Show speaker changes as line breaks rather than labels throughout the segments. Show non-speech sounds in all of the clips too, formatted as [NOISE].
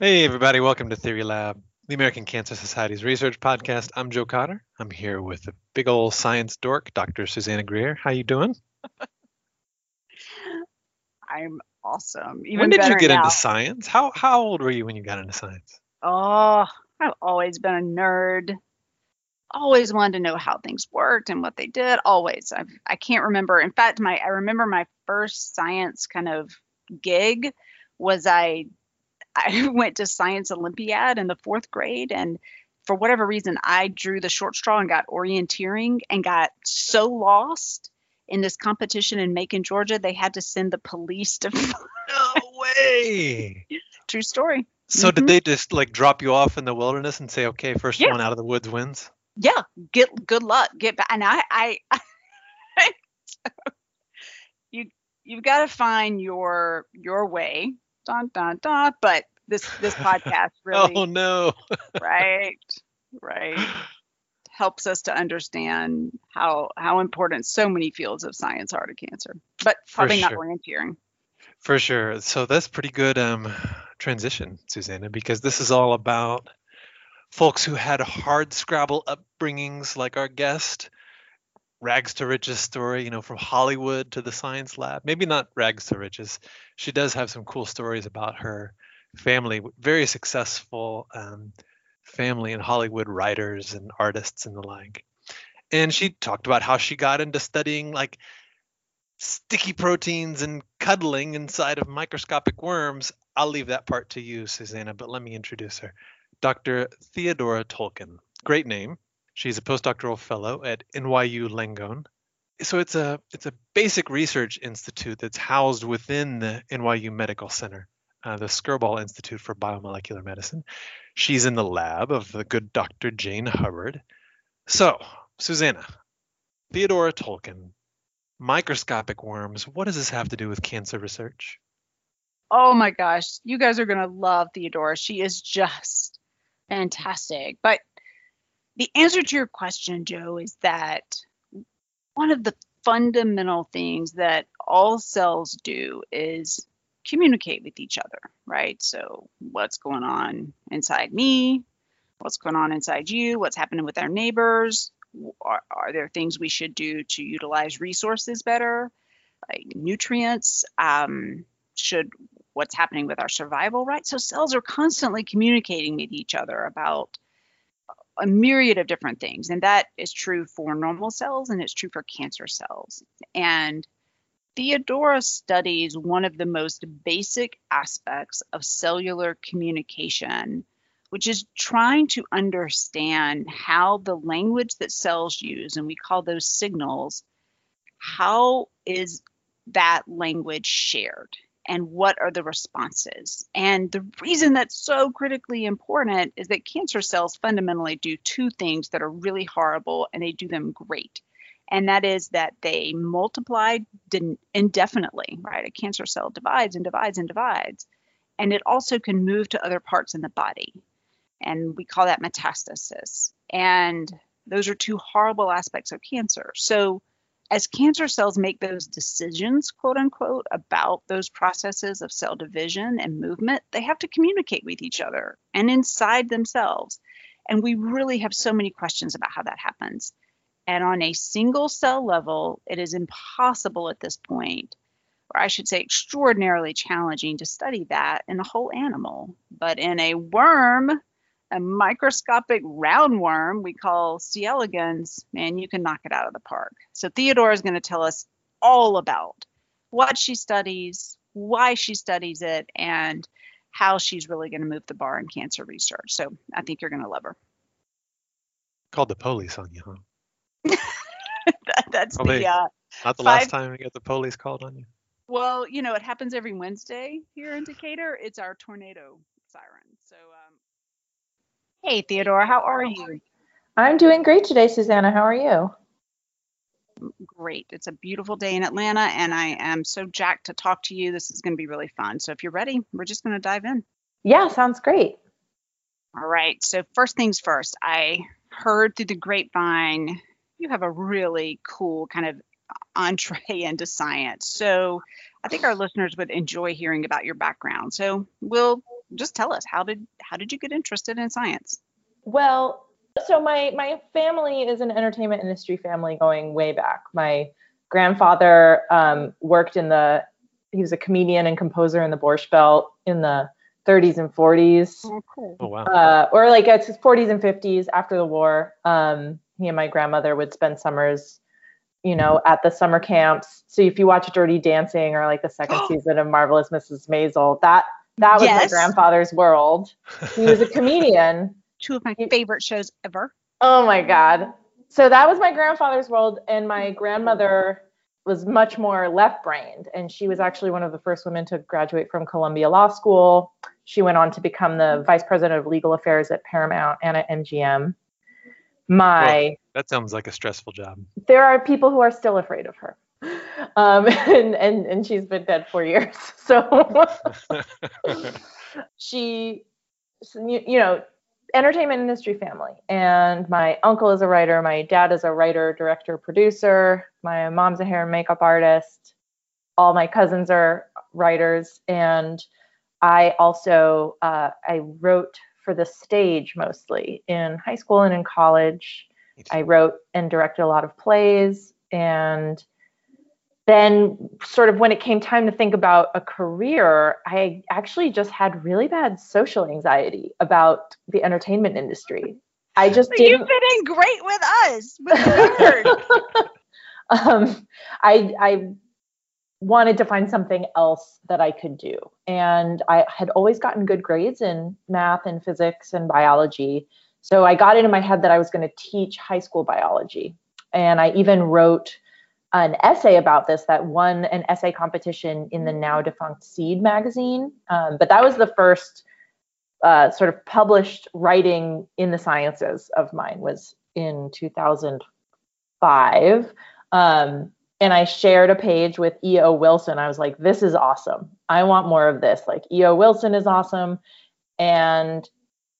Hey, everybody, welcome to Theory Lab, the American Cancer Society's research podcast. I'm Joe Cotter. I'm here with a big old science dork, Dr. Susanna Greer. How you doing? [LAUGHS]
I'm awesome. Even
when did you get
now.
into science? How how old were you when you got into science?
Oh, I've always been a nerd. Always wanted to know how things worked and what they did. Always. I've, I can't remember. In fact, my I remember my first science kind of gig was I I [LAUGHS] went to science olympiad in the fourth grade and for whatever reason I drew the short straw and got orienteering and got so lost in this competition in Macon, Georgia, they had to send the police to.
Find [LAUGHS] no way. [LAUGHS]
True story.
So
Mhm.
did they just like drop you off in the wilderness and say, "Okay, first
Yeah.
one out of the woods wins"?
Yeah, get good luck. Get back. And I, I, you, you've got to find your your way. Dun dun dun. But this this podcast [LAUGHS] really,
Oh no. [LAUGHS]
right, right, helps us to understand how how important so many fields of science are to cancer. But probably not
sure.
orienteering.
For sure. So that's pretty good um, transition, Susanna, because this is all about folks who had hard Scrabble upbringings, like our guest. Rags to riches story, you know, from Hollywood to the science lab. Maybe not rags to riches. She does have some cool stories about her family, very successful um, family in Hollywood, writers and artists and the like. And she talked about how she got into studying like sticky proteins and cuddling inside of microscopic worms. I'll leave that part to you, Susanna, but let me introduce her. Dr. Theodora Tolkin. Great name. She's a postdoctoral fellow at NYU Langone. So it's a it's a basic research institute that's housed within the NYU Medical Center, uh, the Skirball Institute for Biomolecular Medicine. She's in the lab of the good Dr. Jane Hubbard. So, Susanna, Theodora Tolkin, microscopic worms. What does this have to do with cancer research?
Oh my gosh, you guys are going to love Theodora. She is just fantastic. But the answer to your question, Joe, is that one of the fundamental things that all cells do is communicate with each other, right? So, what's going on inside me? What's going on inside you? What's happening with our neighbors? Are, are there things we should do to utilize resources better, like nutrients? Um, should what's happening with our survival, right? So cells are constantly communicating with each other about a myriad of different things. And that is true for normal cells and it's true for cancer cells. And Theodora studies one of the most basic aspects of cellular communication, which is trying to understand how the language that cells use, and we call those signals, how is that language shared? And what are the responses? And the reason that's so critically important is that cancer cells fundamentally do two things that are really horrible and they do them great. And that is that they multiply indefinitely, right? A cancer cell divides and divides and divides. And it also can move to other parts in the body. And we call that metastasis. And those are two horrible aspects of cancer. So as cancer cells make those decisions, quote unquote, about those processes of cell division and movement, they have to communicate with each other and inside themselves. And we really have so many questions about how that happens. And on a single cell level, it is impossible at this point, or I should say, extraordinarily challenging to study that in a whole animal. But in a worm, a microscopic roundworm we call C. elegans, man, you can knock it out of the park. So Theodora is going to tell us all about what she studies, why she studies it, and how she's really going to move the bar in cancer research. So I think you're going to love her.
Called the police on you, huh? [LAUGHS]
That- That's
Probably
the uh,
Not the
Five-
last time you got the police called on you.
well, you know, it happens every Wednesday here in Decatur. It's our tornado siren. So, um, hey, Theodora, how are you?
I'm doing great today, Susanna. How are you?
Great. It's a beautiful day in Atlanta, and I am so jacked to talk to you. This is going to be really fun. So, if you're ready, we're just going to dive in.
Yeah, sounds great.
All right. So, first things first, I heard through the grapevine you have a really cool kind of entree [LAUGHS] into science. So, I think our listeners would enjoy hearing about your background. So, we'll just tell us how did how did you get interested in science?
Well, so my my family is an entertainment industry family going way back. My grandfather um, worked in the he was a comedian and composer in the Borscht Belt in the 30s and 40s.
Oh, cool.
Oh wow.
uh, or like it's 40s and 50s after the war. Um, he and my grandmother would spend summers, you know, at the summer camps. So if you watch Dirty Dancing or like the second [GASPS] season of Marvelous Mrs. Maisel, that that was my grandfather's world. He was a [LAUGHS] comedian.
Two of my favorite shows ever.
Oh my god. So that was my grandfather's world, and my grandmother was much more left-brained, and she was actually one of the first women to graduate from Columbia Law School. She went on to become the vice president of legal affairs at Paramount and at MGM. My
that sounds like a stressful job.
there are people who are still afraid of her. Um, [LAUGHS] and, and, and she's been dead for years. [LAUGHS] So [LAUGHS] she, you, you know, entertainment industry family. And my uncle is a writer. My dad is a writer, director, producer. My mom's a hair and makeup artist. All my cousins are writers. And I also, uh, I wrote for the stage mostly in high school and in college. I wrote and directed a lot of plays. And then, sort of, when it came time to think about a career, I actually just had really bad social anxiety about the entertainment industry. I just
But
didn't.
fit in great with us. With [LAUGHS] [LAUGHS]
um, I, I wanted to find something else that I could do. And I had always gotten good grades in math and physics and biology. So I got it in my head that I was going to teach high school biology. And I even wrote an essay about this that won an essay competition in the now defunct Seed magazine. Um, but that was the first uh, sort of published writing in the sciences of mine was in 2005. Um, and I shared a page with E.O. Wilson. I was like, this is awesome. I want more of this. Like, E.O. Wilson is awesome. And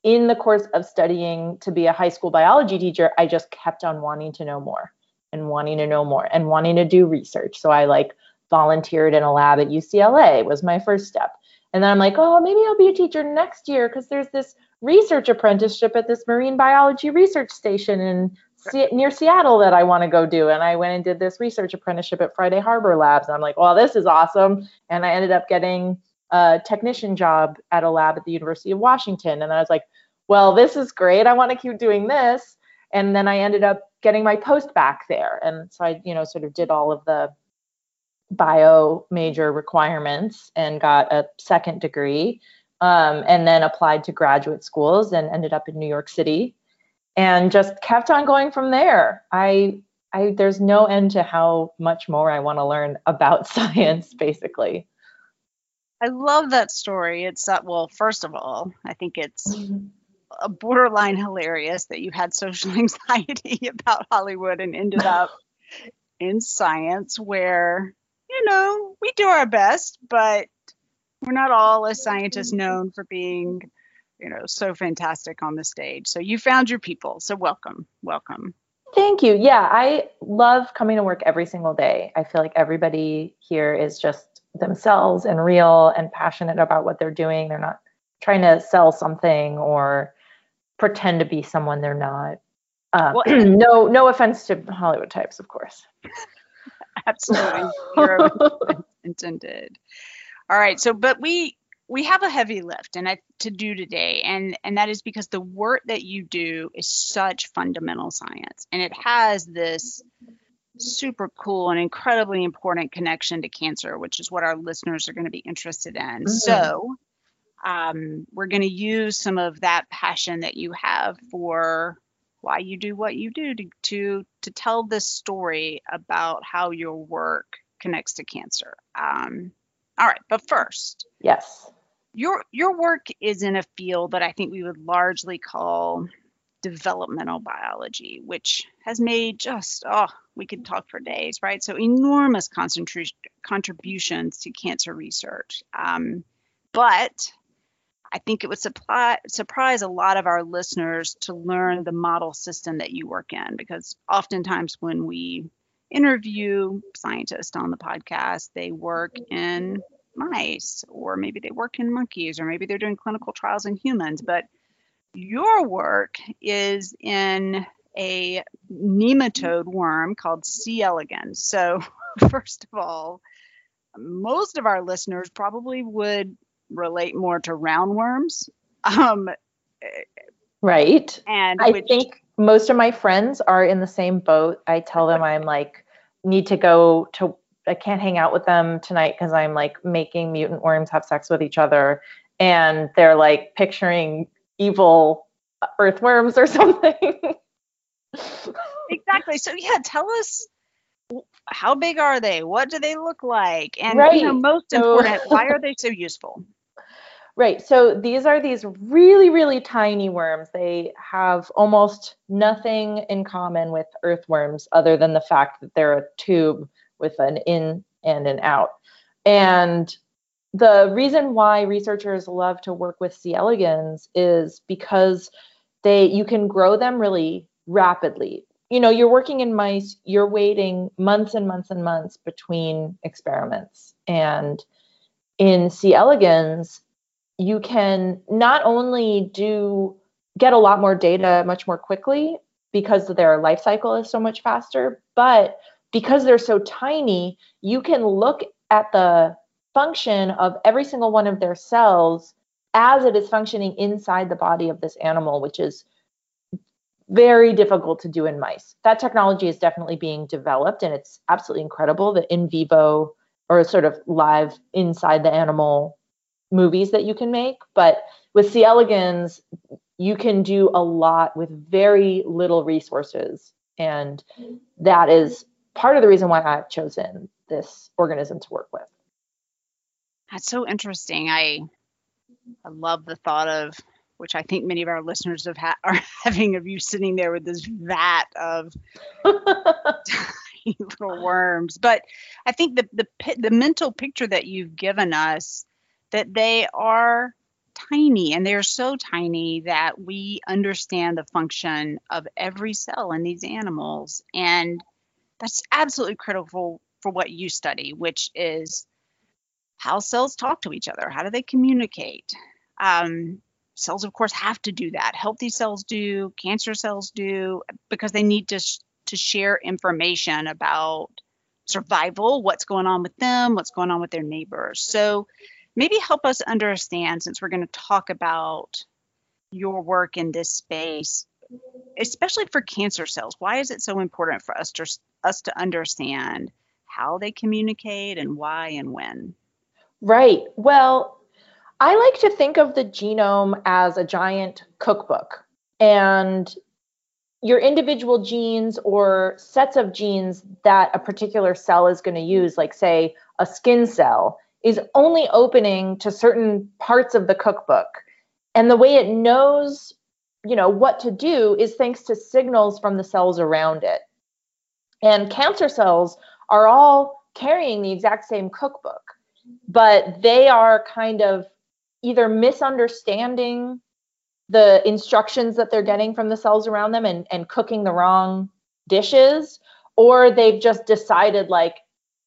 in the course of studying to be a high school biology teacher, I just kept on wanting to know more and wanting to know more and wanting to do research. So I like volunteered in a lab at UCLA was my first step. And then I'm like, oh, maybe I'll be a teacher next year because there's this research apprenticeship at this marine biology research station in Se- near Seattle that I want to go do. And I went and did this research apprenticeship at Friday Harbor Labs. And I'm like, well, this is awesome. And I ended up getting a technician job at a lab at the University of Washington. And I was like, well, this is great. I want to keep doing this. And then I ended up getting my post back there. And so I, you know, sort of did all of the bio major requirements and got a second degree. Um, and then applied to graduate schools and ended up in New York City and just kept on going from there. I, I there's no end to how much more I want to learn about [LAUGHS] science, basically.
I love that story. It's that well, first of all, I think it's a borderline hilarious that you had social [LAUGHS] anxiety about Hollywood and ended [LAUGHS] up in science where, you know, we do our best, but we're not all as scientists mm-hmm. known for being, you know, so fantastic on the stage. So you found your people. So welcome. Welcome.
Thank you. Yeah, I love coming to work every single day. I feel like everybody here is just themselves and real and passionate about what they're doing. They're not trying to sell something or pretend to be someone they're not. Uh,
Well- [CLEARS THROAT]
no, no offense to Hollywood types, of course. [LAUGHS]
Absolutely. [LAUGHS] Intended. All right. So, but we we have a heavy lift and I, to do today, and and that is because the work that you do is such fundamental science, and it has this super cool and incredibly important connection to cancer, which is what our listeners are going to be interested in.
Mhm.
So. Um, we're going to use some of that passion that you have for why you do what you do to to to tell this story about how your work connects to cancer. Um, all right, but first,
Yes.
your your work is in a field that I think we would largely call developmental biology, which has made just oh we could talk for days, right? So enormous concentration contributions to cancer research. Um, but I think it would supply, surprise a lot of our listeners to learn the model system that you work in, because oftentimes when we interview scientists on the podcast, they work in mice, or maybe they work in monkeys, or maybe they're doing clinical trials in humans. But your work is in a nematode worm called C. elegans. So, [LAUGHS] first of all, most of our listeners probably would relate more to roundworms. Um,
right.
And
I
which,
think most of my friends are in the same boat. I tell them I'm like, need to go to, I can't hang out with them tonight because I'm like making mutant worms have sex with each other. And they're like picturing evil earthworms or [LAUGHS] something.
exactly. So, yeah, tell us how big are they? What do they look like? And
Right.
you know, most
So-
important, why [LAUGHS] are they so useful?
Right. So these are these really, really tiny worms. They have almost nothing in common with earthworms other than the fact that they're a tube with an in and an out. And the reason why researchers love to work with C. elegans is because they you can grow them really rapidly. You know, you're working in mice, you're waiting months and months and months between experiments. And in C. elegans, you can not only do get a lot more data much more quickly because their life cycle is so much faster, but because they're so tiny, you can look at the function of every single one of their cells as it is functioning inside the body of this animal, which is very difficult to do in mice. That technology is definitely being developed and it's absolutely incredible that in vivo or sort of live inside the animal movies that you can make. But with C. elegans, you can do a lot with very little resources. And that is part of the reason why I've chosen this organism to work with.
That's so interesting. I I love the thought of which I think many of our listeners have ha- are [LAUGHS] having of you sitting there with this vat of [LAUGHS] [LAUGHS] tiny little worms. But I think the the the mental picture that you've given us that they are tiny and they're so tiny that we understand the function of every cell in these animals. And that's absolutely critical for what you study which is how cells talk to each other how do they communicate? Um, cells of course have to do that. Healthy cells do cancer cells do because they need to sh- to share information about survival what's going on with them what's going on with their neighbors. So maybe help us understand since we're going to talk about your work in this space especially for cancer cells why is it so important for us to us to understand how they communicate and why and when
Right. Well, I like to think of the genome as a giant cookbook, and your individual genes or sets of genes that a particular cell is going to use, like, say, a skin cell, is only opening to certain parts of the cookbook. And the way it knows, you know, what to do is thanks to signals from the cells around it. And cancer cells are all carrying the exact same cookbook but they are kind of either misunderstanding the instructions that they're getting from the cells around them and, and cooking the wrong dishes, or they've just decided, like,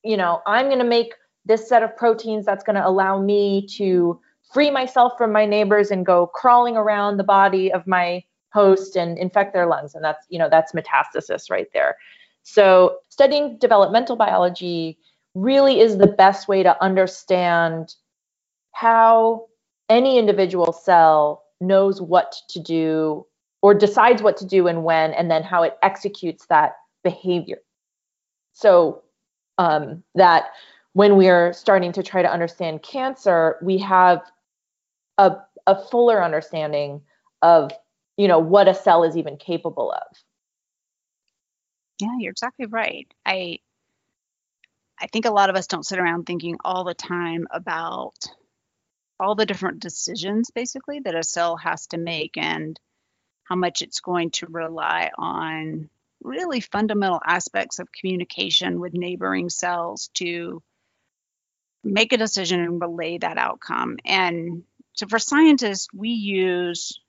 you know, I'm going to make this set of proteins that's going to allow me to free myself from my neighbors and go crawling around the body of my host and infect their lungs. And that's, you know, that's metastasis right there. So studying developmental biology really is the best way to understand how any individual cell knows what to do or decides what to do and when, and then how it executes that behavior. So um, that when we are starting to try to understand cancer, we have a, a fuller understanding of you know what a cell is even capable of.
yeah you're exactly right i i think a lot of us don't sit around thinking all the time about all the different decisions basically that a cell has to make and how much it's going to rely on really fundamental aspects of communication with neighboring cells to make a decision and relay that outcome. And so for scientists, we use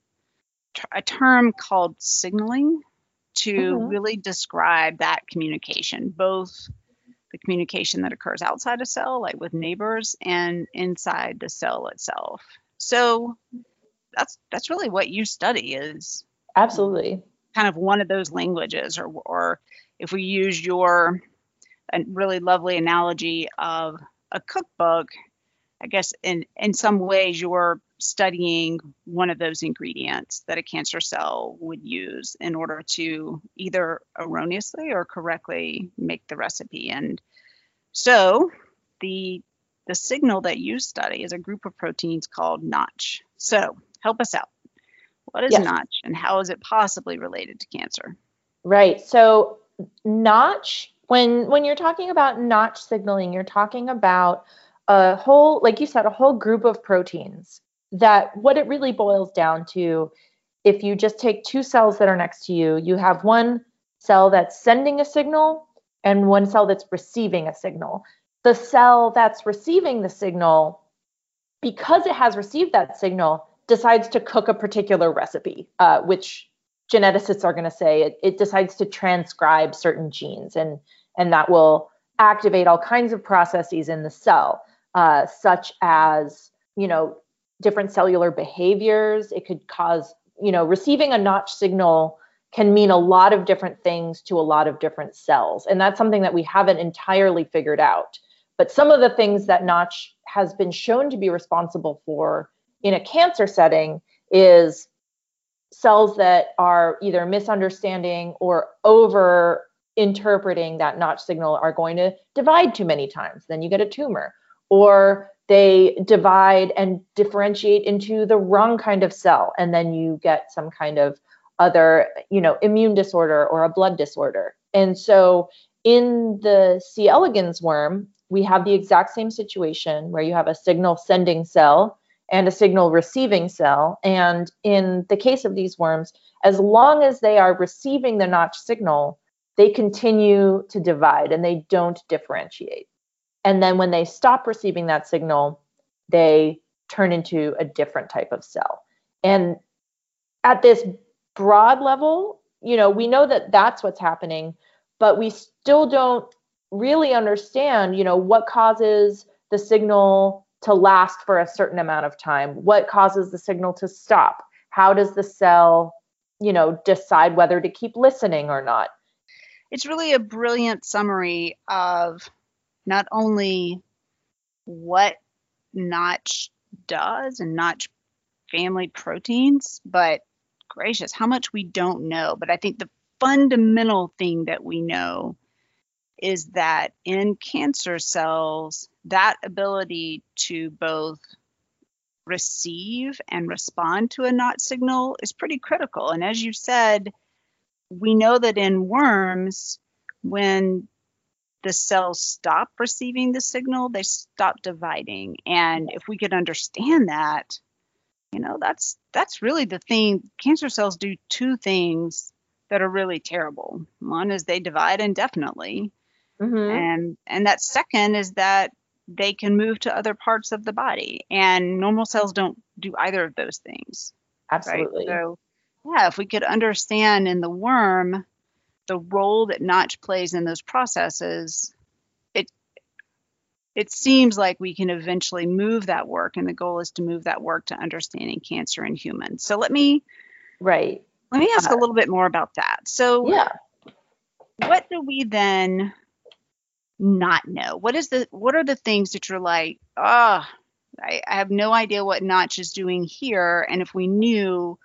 a term called signaling to
Mhm.
really describe that communication, both the communication that occurs outside a cell, like with neighbors, and inside the cell itself. So that's that's really what you study is
absolutely
kind of one of those languages, or or if we use your a really lovely analogy of a cookbook, I guess in in some ways you're studying one of those ingredients that a cancer cell would use in order to either erroneously or correctly make the recipe. And so the the signal that you study is a group of proteins called Notch. So help us out. What is yes. Notch and how is it possibly related to cancer?
Right. So Notch, when when you're talking about Notch signaling, you're talking about a whole, like you said, a whole group of proteins that what it really boils down to if you just take two cells that are next to you, you have one cell that's sending a signal and one cell that's receiving a signal. The cell that's receiving the signal, because it has received that signal, decides to cook a particular recipe, uh, which geneticists are going to say it, it decides to transcribe certain genes, and and that will activate all kinds of processes in the cell, uh, such as you know different cellular behaviors. It could cause, you know, receiving a notch signal can mean a lot of different things to a lot of different cells. And that's something that we haven't entirely figured out. But some of the things that notch has been shown to be responsible for in a cancer setting is cells that are either misunderstanding or over interpreting that notch signal are going to divide too many times. Then you get a tumor. Or they divide and differentiate into the wrong kind of cell and then you get some kind of other you know immune disorder or a blood disorder and so in the c elegans worm we have the exact same situation where you have a signal sending cell and a signal receiving cell and in the case of these worms as long as they are receiving the notch signal they continue to divide and they don't differentiate and then when they stop receiving that signal, they turn into a different type of cell. And at this broad level, you know, we know that that's what's happening, but we still don't really understand, you know, what causes the signal to last for a certain amount of time, what causes the signal to stop, how does the cell, you know, decide whether to keep listening or not.
It's really a brilliant summary of not only what Notch does and Notch family proteins, but gracious, how much we don't know. But I think the fundamental thing that we know is that in cancer cells, that ability to both receive and respond to a Notch signal is pretty critical. And as you said, we know that in worms, when the cells stop receiving the signal, they stop dividing. And if we could understand that, you know, that's that's really the thing. Cancer cells do two things that are really terrible. One is they divide indefinitely. Mm-hmm. And and that second is that they can move to other parts of the body. And normal cells don't do either of those things.
Absolutely.
Right? So yeah, if we could understand in the worm the role that Notch plays in those processes, it it seems like we can eventually move that work, and the goal is to move that work to understanding cancer in humans. So let me
right.
Let me ask uh, a little bit more about that. So
yeah,
what do we then not know? What is the what are the things that you're like, ah, oh, I, I have no idea what Notch is doing here, and if we knew,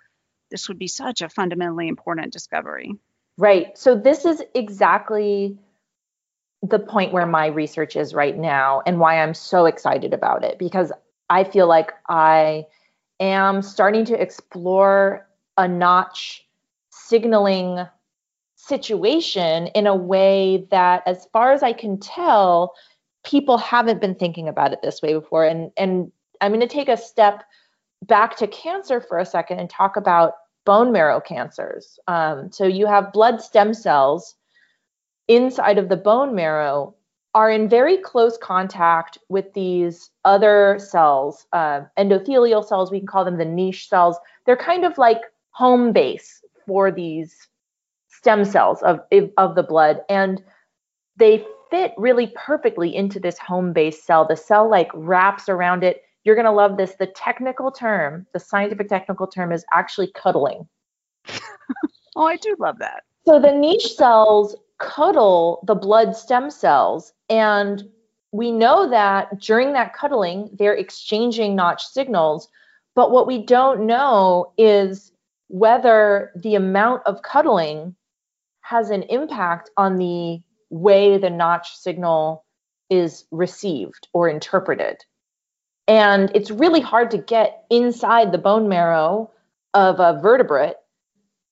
this would be such a fundamentally important discovery.
Right. So this is exactly the point where my research is right now and why I'm so excited about it because I feel like I am starting to explore a notch signaling situation in a way that as far as I can tell people haven't been thinking about it this way before and and I'm going to take a step back to cancer for a second and talk about bone marrow cancers. Um, so you have blood stem cells inside of the bone marrow are in very close contact with these other cells, uh, endothelial cells, we can call them the niche cells. They're kind of like home base for these stem cells of, of the blood. And they fit really perfectly into this home base cell. The cell like wraps around it. You're going to love this. The technical term, the scientific technical term is actually cuddling. [LAUGHS]
oh, I do love that.
So the niche cells cuddle the blood stem cells. And we know that during that cuddling, they're exchanging notch signals. But what we don't know is whether the amount of cuddling has an impact on the way the notch signal is received or interpreted. And it's really hard to get inside the bone marrow of a vertebrate.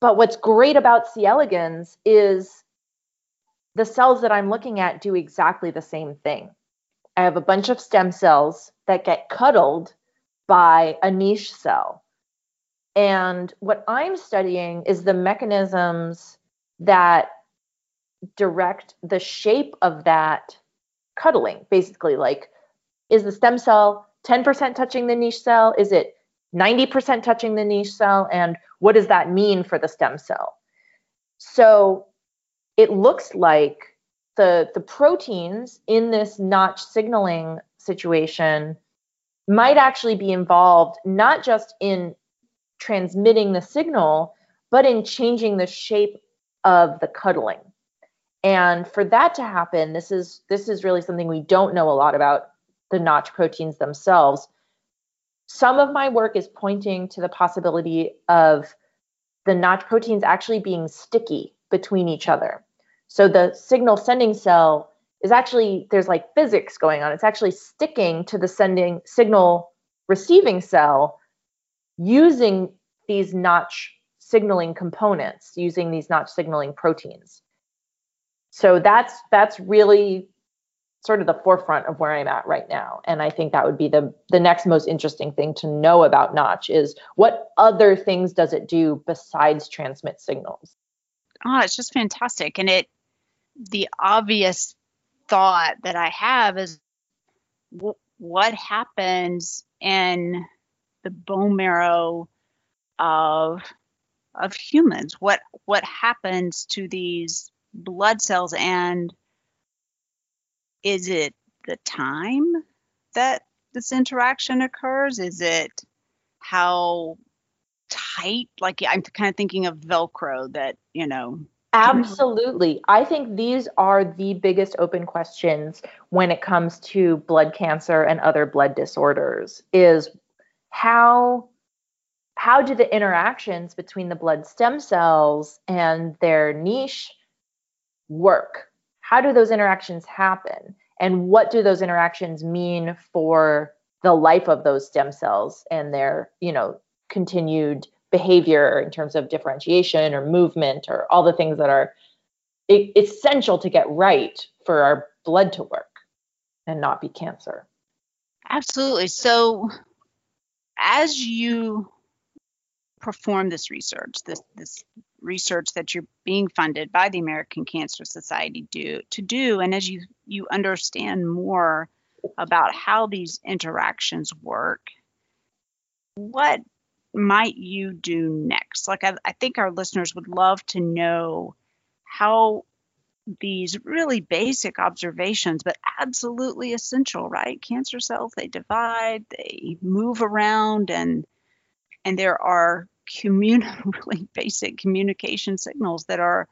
But what's great about C. elegans is the cells that I'm looking at do exactly the same thing. I have a bunch of stem cells that get cuddled by a niche cell. And what I'm studying is the mechanisms that direct the shape of that cuddling. Basically, like, is the stem cell 10% touching the niche cell? Is it 90% touching the niche cell? And what does that mean for the stem cell? So it looks like the, the proteins in this notch signaling situation might actually be involved not just in transmitting the signal, but in changing the shape of the cuddling. And for that to happen, this is this is really something we don't know a lot about the notch proteins themselves. Some of my work is pointing to the possibility of the notch proteins actually being sticky between each other. So the signal sending cell is actually there's like physics going on. It's actually sticking to the sending signal receiving cell using these notch signaling components, using these notch signaling proteins. So that's that's really sort of the forefront of where I'm at right now. And I think that would be the the next most interesting thing to know about Notch is what other things does it do besides transmit signals?
Oh, it's just fantastic. And it the obvious thought that I have is w- what happens in the bone marrow of of humans what what happens to these blood cells and is it the time that this interaction occurs is it how tight like i'm kind of thinking of velcro that you know
Absolutely. I think these are the biggest open questions when it comes to blood cancer and other blood disorders is how how do the interactions between the blood stem cells and their niche work? How do those interactions happen? And what do those interactions mean for the life of those stem cells and their, you know, continued behavior in terms of differentiation or movement or all the things that are essential to get right for our blood to work and not be cancer.
Absolutely. So, as you perform this research, this this research that you're being funded by the American Cancer Society do to do, and as you you understand more about how these interactions work, what might you do next? Like, I, I think our listeners would love to know how these really basic observations, but absolutely essential, right? Cancer cells, they divide, they move around, and and there are commun- [LAUGHS] really basic communication signals that are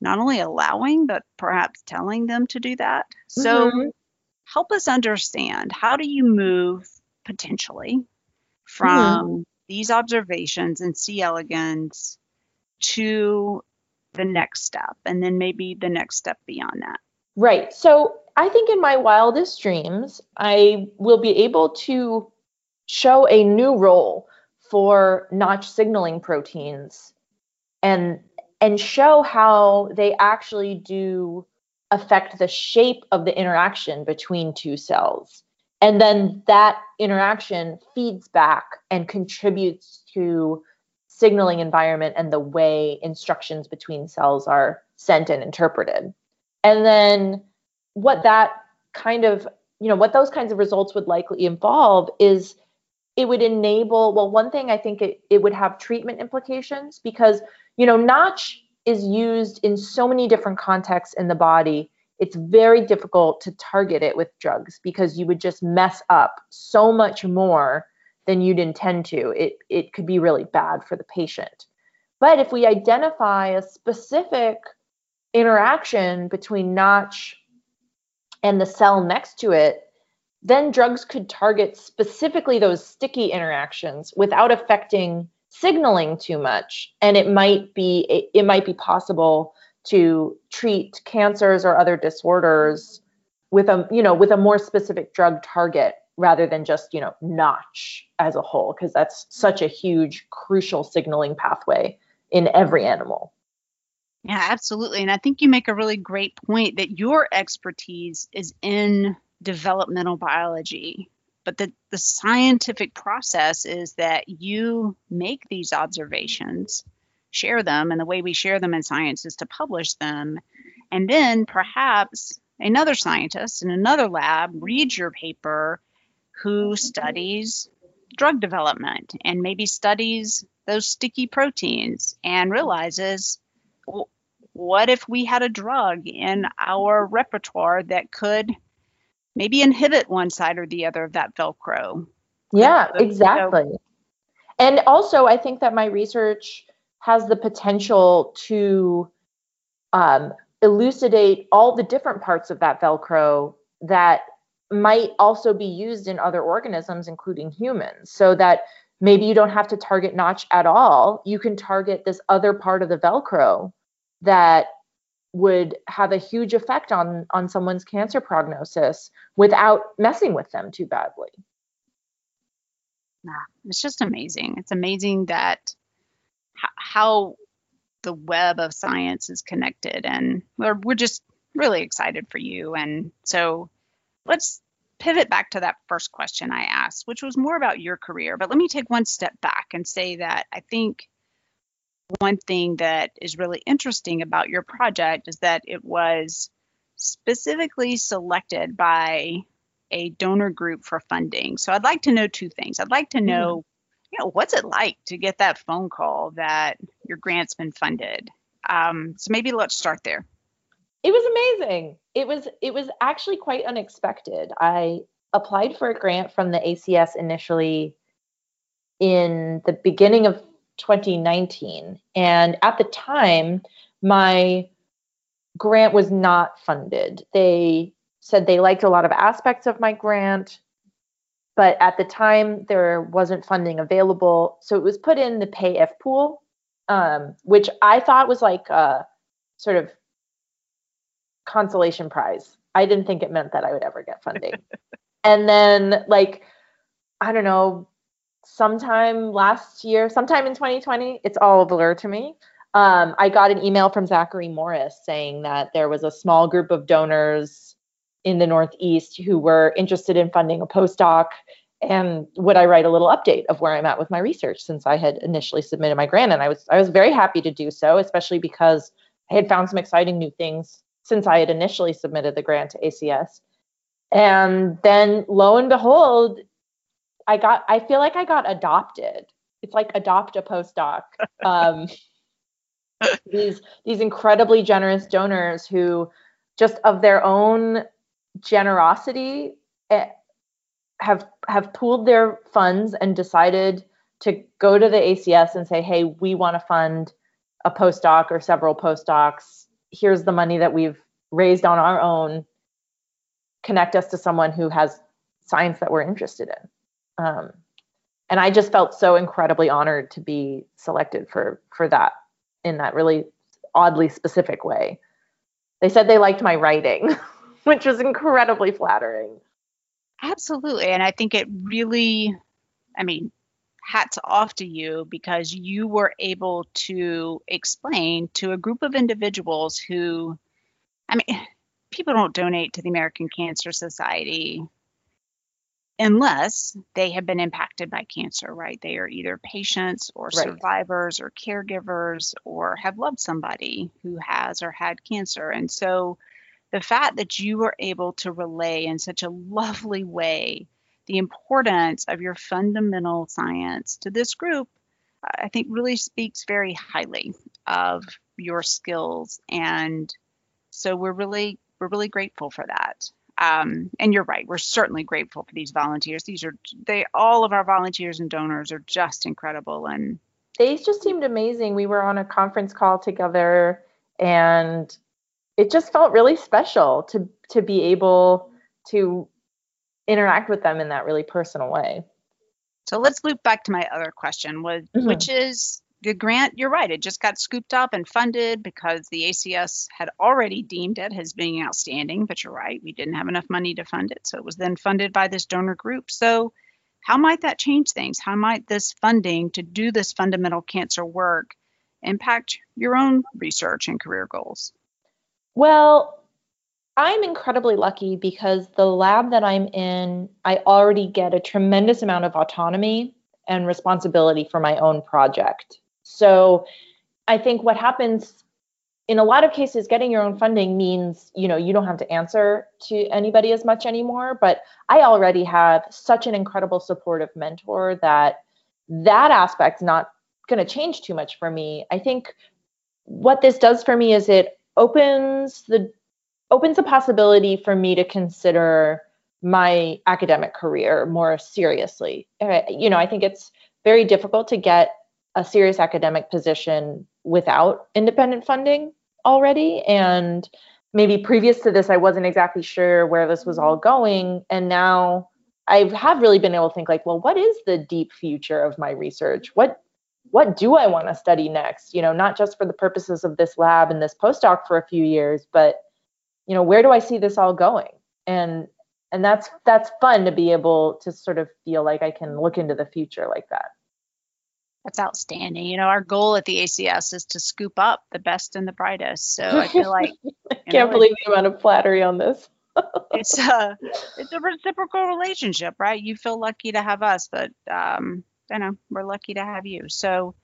not only allowing, but perhaps telling them to do that. So mm-hmm. help us understand how do you move potentially from mm-hmm these observations and C. elegans to the next step and then maybe the next step beyond that.
Right. So I think in my wildest dreams, I will be able to show a new role for notch signaling proteins and and show how they actually do affect the shape of the interaction between two cells. And then that interaction feeds back and contributes to signaling environment and the way instructions between cells are sent and interpreted. And then what that kind of you know what those kinds of results would likely involve is it would enable well one thing i think it, it would have treatment implications because you know notch is used in so many different contexts in the body it's very difficult to target it with drugs because you would just mess up so much more than you'd intend to. It, it could be really bad for the patient. But if we identify a specific interaction between Notch and the cell next to it, then drugs could target specifically those sticky interactions without affecting signaling too much. And it might be it might be possible to treat cancers or other disorders with a you know with a more specific drug target rather than just you know notch as a whole because that's such a huge crucial signaling pathway in every animal.
Yeah absolutely. And i think you make a really great point that your expertise is in developmental biology but the, the scientific process is that you make these observations share them and the way we share them in science is to publish them. And then perhaps another scientist in another lab reads your paper who studies drug development and maybe studies those sticky proteins and realizes what if we had a drug in our repertoire that could maybe inhibit one side or the other of that Velcro.
Yeah, exactly. And also, I think that my research has the potential to um, elucidate all the different parts of that Velcro that might also be used in other organisms, including humans, so that maybe you don't have to target Notch at all. You can target this other part of the Velcro that would have a huge effect on on someone's cancer prognosis without messing with them too badly.
It's just amazing. It's amazing that how the web of science is connected, and we're we're just really excited for you. And so, let's pivot back to that first question I asked, which was more about your career. But let me take one step back and say that I think one thing that is really interesting about your project is that it was specifically selected by a donor group for funding. So I'd like to know two things. I'd like to mm-hmm. know, you know, what's it like to get that phone call that your grant's been funded? Um, so maybe let's start there.
It was amazing. It was it was actually quite unexpected. I applied for a grant from the ACS initially in the beginning of 2019. And at the time, my grant was not funded. They said they liked a lot of aspects of my grant, but at the time, there wasn't funding available. So it was put in the pay if pool, um, which I thought was like a sort of consolation prize. I didn't think it meant that I would ever get funding. [LAUGHS] and then, like, I don't know, sometime last year, sometime in 2020, it's all a blur to me. Um, I got an email from Zachary Morris saying that there was a small group of donors in the Northeast who were interested in funding a postdoc. And would I write a little update of where I'm at with my research since I had initially submitted my grant? And I was I was very happy to do so, especially because I had found some exciting new things since I had initially submitted the grant to ACS. And then lo and behold, I got I feel like I got adopted. It's like adopt a postdoc. [LAUGHS] Um, these these incredibly generous donors who just of their own generosity eh, have have pooled their funds and decided to go to the ACS and say, "Hey, we want to fund a postdoc or several postdocs. Here's the money that we've raised on our own. Connect us to someone who has science that we're interested in." Um, and I just felt so incredibly honored to be selected for for that in that really oddly specific way. They said they liked my writing, [LAUGHS] which was incredibly flattering.
Absolutely, and I think it really, I mean, hats off to you because you were able to explain to a group of individuals who, I mean, [SIGHS] people don't donate to the American Cancer Society unless they have been impacted by cancer, right? They are either patients or right. survivors or caregivers or have loved somebody who has or had cancer. And so the fact that you were able to relay in such a lovely way the importance of your fundamental science to this group, I think really speaks very highly of your skills. And so we're really we're really grateful for that. Um, and you're right, we're certainly grateful for these volunteers. These are they all of our volunteers and donors are just incredible and
they just seemed amazing. We were on a conference call together and it just felt really special to to be able to interact with them in that really personal way.
So let's loop back to my other question, was, mm-hmm. which is the grant. You're right; it just got scooped up and funded because the ACS had already deemed it as being outstanding. But you're right; we didn't have enough money to fund it, so it was then funded by this donor group. So, how might that change things? How might this funding to do this fundamental cancer work impact your own research and career goals?
Well, I'm incredibly lucky because the lab that I'm in, I already get a tremendous amount of autonomy and responsibility for my own project. So I think what happens in a lot of cases getting your own funding means you know you don't have to answer to anybody as much anymore but i already have such an incredible supportive mentor that that aspect's not going to change too much for me i think what this does for me is it opens the opens the possibility for me to consider my academic career more seriously. You know, I think it's very difficult to get a serious academic position without independent funding already. And maybe previous to this, I wasn't exactly sure where this was all going. And now I have really been able to think like, well, what is the deep future of my research? What what do I want to study next? You know, not just for the purposes of this lab and this postdoc for a few years, but you know where do i see this all going and and that's that's fun to be able to sort of feel like i can look into the future like that
that's outstanding. You know our goal at the acs is to scoop up the best and the brightest. So i feel like [LAUGHS]
i can't know, believe the amount of flattery on this. [LAUGHS]
It's a it's a reciprocal relationship right? You feel lucky to have us but um i know we're lucky to have you. So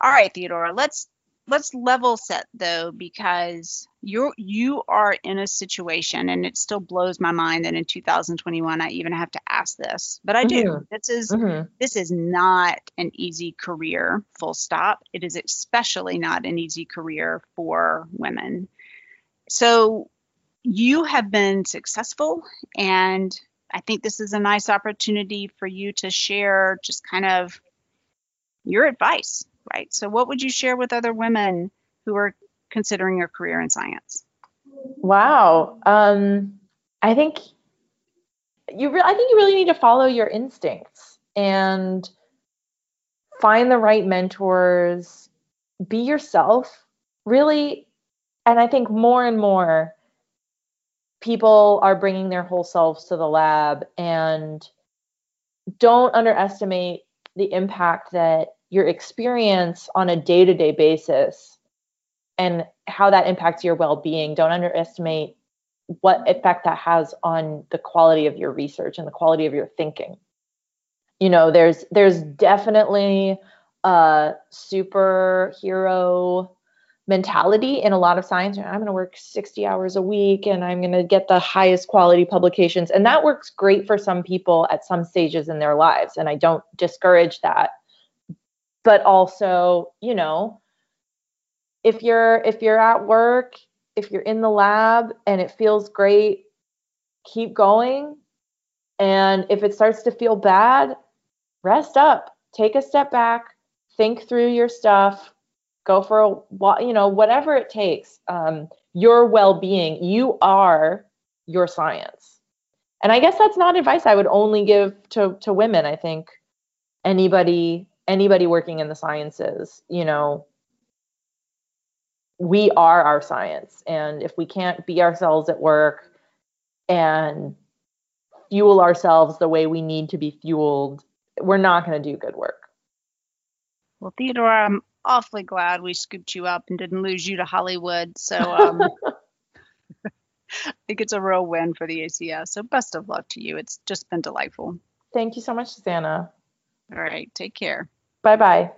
all right theodora let's let's level set though because you're you are in a situation and it still blows my mind that in 2021 i even have to ask this but i do mm-hmm. this is mm-hmm. this is not an easy career full stop it is especially not an easy career for women so you have been successful and i think this is a nice opportunity for you to share just kind of your advice right? So, what would you share with other women who are considering a career in science?
Wow. Um, I think you. Re- I think you really need to follow your instincts and find the right mentors. Be yourself. Really, and I think more and more people are bringing their whole selves to the lab and don't underestimate the impact that your experience on a day to day basis and how that impacts your well being. Don't underestimate what effect that has on the quality of your research and the quality of your thinking. You know, there's there's definitely a superhero mentality in a lot of science. I'm going to work 60 hours a week and I'm going to get the highest quality publications. And that works great for some people at some stages in their lives. And I don't discourage that but also you know if you're if you're at work if you're in the lab and it feels great keep going. And if it starts to feel bad rest up take a step back think through your stuff go for a walk, you know whatever it takes um, your well-being. You are your science. And i guess that's not advice i would only give to to women i think. Anybody anybody working in the sciences, you know, we are our science. And if we can't be ourselves at work and fuel ourselves the way we need to be fueled, we're not going to do good work.
Well, Theodora, I'm awfully glad we scooped you up and didn't lose you to Hollywood. So [LAUGHS] um, [LAUGHS] I think it's a real win for the ACS. So best of luck to you. It's just been delightful.
Thank you so much, Susanna.
All right. Take care.
Bye bye.